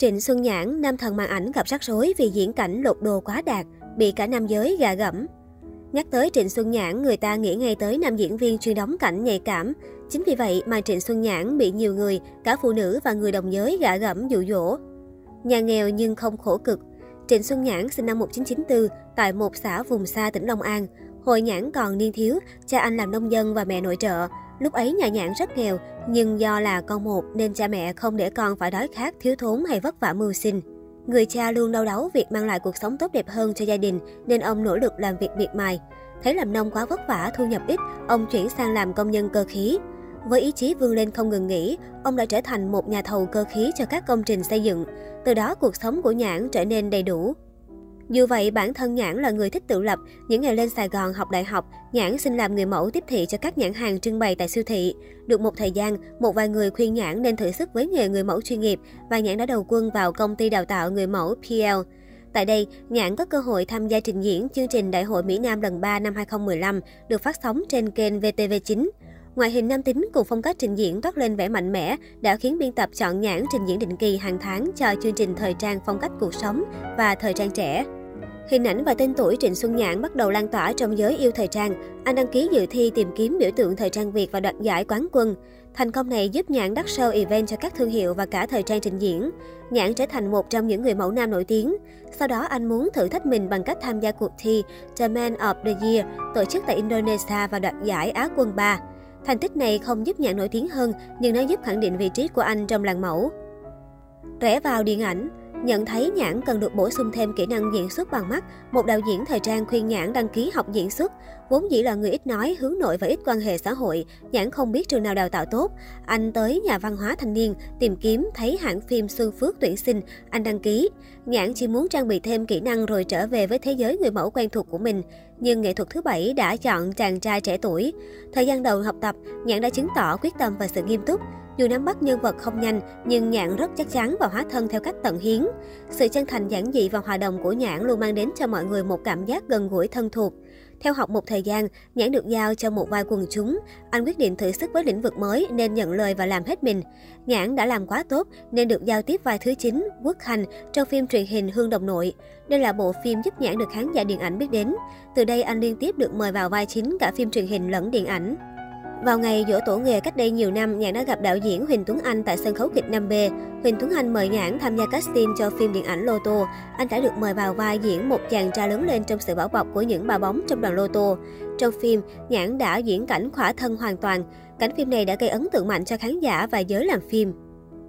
Trịnh Xuân Nhãn, nam thần màn ảnh gặp rắc rối vì diễn cảnh lột đồ quá đạt, bị cả nam giới gà gẫm. Nhắc tới Trịnh Xuân Nhãn, người ta nghĩ ngay tới nam diễn viên chuyên đóng cảnh nhạy cảm. Chính vì vậy mà Trịnh Xuân Nhãn bị nhiều người, cả phụ nữ và người đồng giới gạ gẫm dụ dỗ. Nhà nghèo nhưng không khổ cực. Trịnh Xuân Nhãn sinh năm 1994 tại một xã vùng xa tỉnh Long An. Hồi Nhãn còn niên thiếu, cha anh làm nông dân và mẹ nội trợ. Lúc ấy nhà Nhãn rất nghèo, nhưng do là con một nên cha mẹ không để con phải đói khát, thiếu thốn hay vất vả mưu sinh. Người cha luôn đau đáu việc mang lại cuộc sống tốt đẹp hơn cho gia đình nên ông nỗ lực làm việc miệt mài. Thấy làm nông quá vất vả, thu nhập ít, ông chuyển sang làm công nhân cơ khí. Với ý chí vươn lên không ngừng nghỉ, ông đã trở thành một nhà thầu cơ khí cho các công trình xây dựng. Từ đó cuộc sống của Nhãn trở nên đầy đủ. Dù vậy, bản thân Nhãn là người thích tự lập. Những ngày lên Sài Gòn học đại học, Nhãn xin làm người mẫu tiếp thị cho các nhãn hàng trưng bày tại siêu thị. Được một thời gian, một vài người khuyên Nhãn nên thử sức với nghề người mẫu chuyên nghiệp và Nhãn đã đầu quân vào công ty đào tạo người mẫu PL. Tại đây, Nhãn có cơ hội tham gia trình diễn chương trình Đại hội Mỹ Nam lần 3 năm 2015, được phát sóng trên kênh VTV9. Ngoại hình nam tính cùng phong cách trình diễn toát lên vẻ mạnh mẽ đã khiến biên tập chọn Nhãn trình diễn định kỳ hàng tháng cho chương trình thời trang phong cách cuộc sống và thời trang trẻ. Hình ảnh và tên tuổi Trịnh Xuân Nhãn bắt đầu lan tỏa trong giới yêu thời trang. Anh đăng ký dự thi tìm kiếm biểu tượng thời trang Việt và đoạt giải quán quân. Thành công này giúp Nhãn đắt show event cho các thương hiệu và cả thời trang trình diễn. Nhãn trở thành một trong những người mẫu nam nổi tiếng. Sau đó anh muốn thử thách mình bằng cách tham gia cuộc thi The Man of the Year tổ chức tại Indonesia và đoạt giải Á quân 3. Thành tích này không giúp Nhãn nổi tiếng hơn, nhưng nó giúp khẳng định vị trí của anh trong làng mẫu. Rẽ vào điện ảnh Nhận thấy Nhãn cần được bổ sung thêm kỹ năng diễn xuất bằng mắt, một đạo diễn thời trang khuyên Nhãn đăng ký học diễn xuất. Vốn dĩ là người ít nói, hướng nội và ít quan hệ xã hội, Nhãn không biết trường nào đào tạo tốt. Anh tới nhà văn hóa thanh niên, tìm kiếm, thấy hãng phim Xuân Phước tuyển sinh, anh đăng ký. Nhãn chỉ muốn trang bị thêm kỹ năng rồi trở về với thế giới người mẫu quen thuộc của mình. Nhưng nghệ thuật thứ bảy đã chọn chàng trai trẻ tuổi. Thời gian đầu học tập, Nhãn đã chứng tỏ quyết tâm và sự nghiêm túc. Dù nắm bắt nhân vật không nhanh, nhưng Nhạn rất chắc chắn và hóa thân theo cách tận hiến. Sự chân thành giản dị và hòa đồng của Nhạn luôn mang đến cho mọi người một cảm giác gần gũi thân thuộc. Theo học một thời gian, Nhãn được giao cho một vai quần chúng. Anh quyết định thử sức với lĩnh vực mới nên nhận lời và làm hết mình. Nhãn đã làm quá tốt nên được giao tiếp vai thứ 9, Quốc Hành, trong phim truyền hình Hương Đồng Nội. Đây là bộ phim giúp Nhãn được khán giả điện ảnh biết đến. Từ đây anh liên tiếp được mời vào vai chính cả phim truyền hình lẫn điện ảnh. Vào ngày dỗ tổ nghề cách đây nhiều năm, Nhãn đã gặp đạo diễn Huỳnh Tuấn Anh tại sân khấu kịch 5B. Huỳnh Tuấn Anh mời Nhãn tham gia casting cho phim điện ảnh Lô Tô. Anh đã được mời vào vai diễn một chàng trai lớn lên trong sự bảo bọc của những bà bóng trong đoàn Lô Tô. Trong phim, Nhãn đã diễn cảnh khỏa thân hoàn toàn. Cảnh phim này đã gây ấn tượng mạnh cho khán giả và giới làm phim.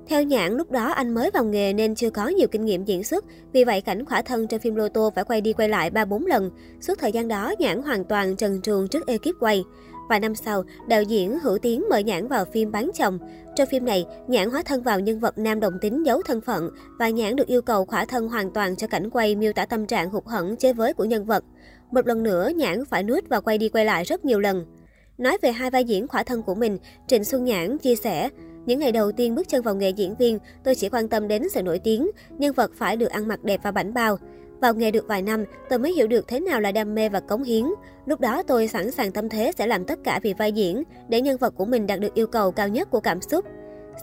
Theo nhãn, lúc đó anh mới vào nghề nên chưa có nhiều kinh nghiệm diễn xuất, vì vậy cảnh khỏa thân trong phim Lô Tô phải quay đi quay lại 3-4 lần. Suốt thời gian đó, nhãn hoàn toàn trần truồng trước ekip quay. Vài năm sau, đạo diễn Hữu Tiến mời Nhãn vào phim Bán chồng. Trong phim này, Nhãn hóa thân vào nhân vật nam đồng tính giấu thân phận và Nhãn được yêu cầu khỏa thân hoàn toàn cho cảnh quay miêu tả tâm trạng hụt hẫng chế với của nhân vật. Một lần nữa, Nhãn phải nuốt và quay đi quay lại rất nhiều lần. Nói về hai vai diễn khỏa thân của mình, Trịnh Xuân Nhãn chia sẻ, những ngày đầu tiên bước chân vào nghề diễn viên, tôi chỉ quan tâm đến sự nổi tiếng, nhân vật phải được ăn mặc đẹp và bảnh bao. Vào nghề được vài năm, tôi mới hiểu được thế nào là đam mê và cống hiến. Lúc đó tôi sẵn sàng tâm thế sẽ làm tất cả vì vai diễn, để nhân vật của mình đạt được yêu cầu cao nhất của cảm xúc.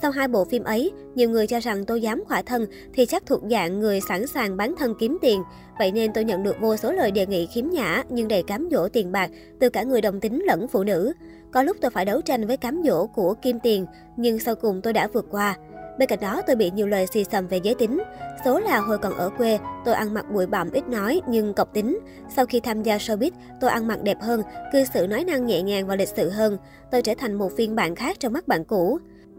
Sau hai bộ phim ấy, nhiều người cho rằng tôi dám khỏa thân thì chắc thuộc dạng người sẵn sàng bán thân kiếm tiền. Vậy nên tôi nhận được vô số lời đề nghị khiếm nhã nhưng đầy cám dỗ tiền bạc từ cả người đồng tính lẫn phụ nữ. Có lúc tôi phải đấu tranh với cám dỗ của kim tiền, nhưng sau cùng tôi đã vượt qua. Bên cạnh đó, tôi bị nhiều lời xì xầm về giới tính. Số là hồi còn ở quê, tôi ăn mặc bụi bặm ít nói nhưng cọc tính. Sau khi tham gia showbiz, tôi ăn mặc đẹp hơn, cư xử nói năng nhẹ nhàng và lịch sự hơn. Tôi trở thành một phiên bản khác trong mắt bạn cũ.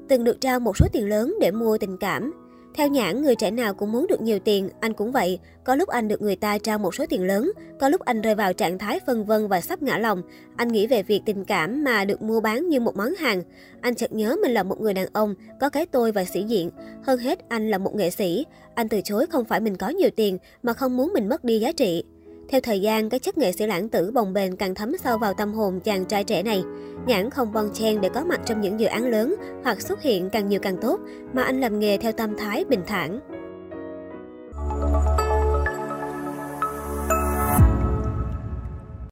Từng được trao một số tiền lớn để mua tình cảm. Theo nhãn, người trẻ nào cũng muốn được nhiều tiền, anh cũng vậy. Có lúc anh được người ta trao một số tiền lớn, có lúc anh rơi vào trạng thái phân vân và sắp ngã lòng. Anh nghĩ về việc tình cảm mà được mua bán như một món hàng. Anh chợt nhớ mình là một người đàn ông, có cái tôi và sĩ diện. Hơn hết, anh là một nghệ sĩ. Anh từ chối không phải mình có nhiều tiền, mà không muốn mình mất đi giá trị. Theo thời gian, cái chất nghệ sĩ lãng tử bồng bềnh càng thấm sâu vào tâm hồn chàng trai trẻ này. Nhãn không bon chen để có mặt trong những dự án lớn hoặc xuất hiện càng nhiều càng tốt, mà anh làm nghề theo tâm thái bình thản.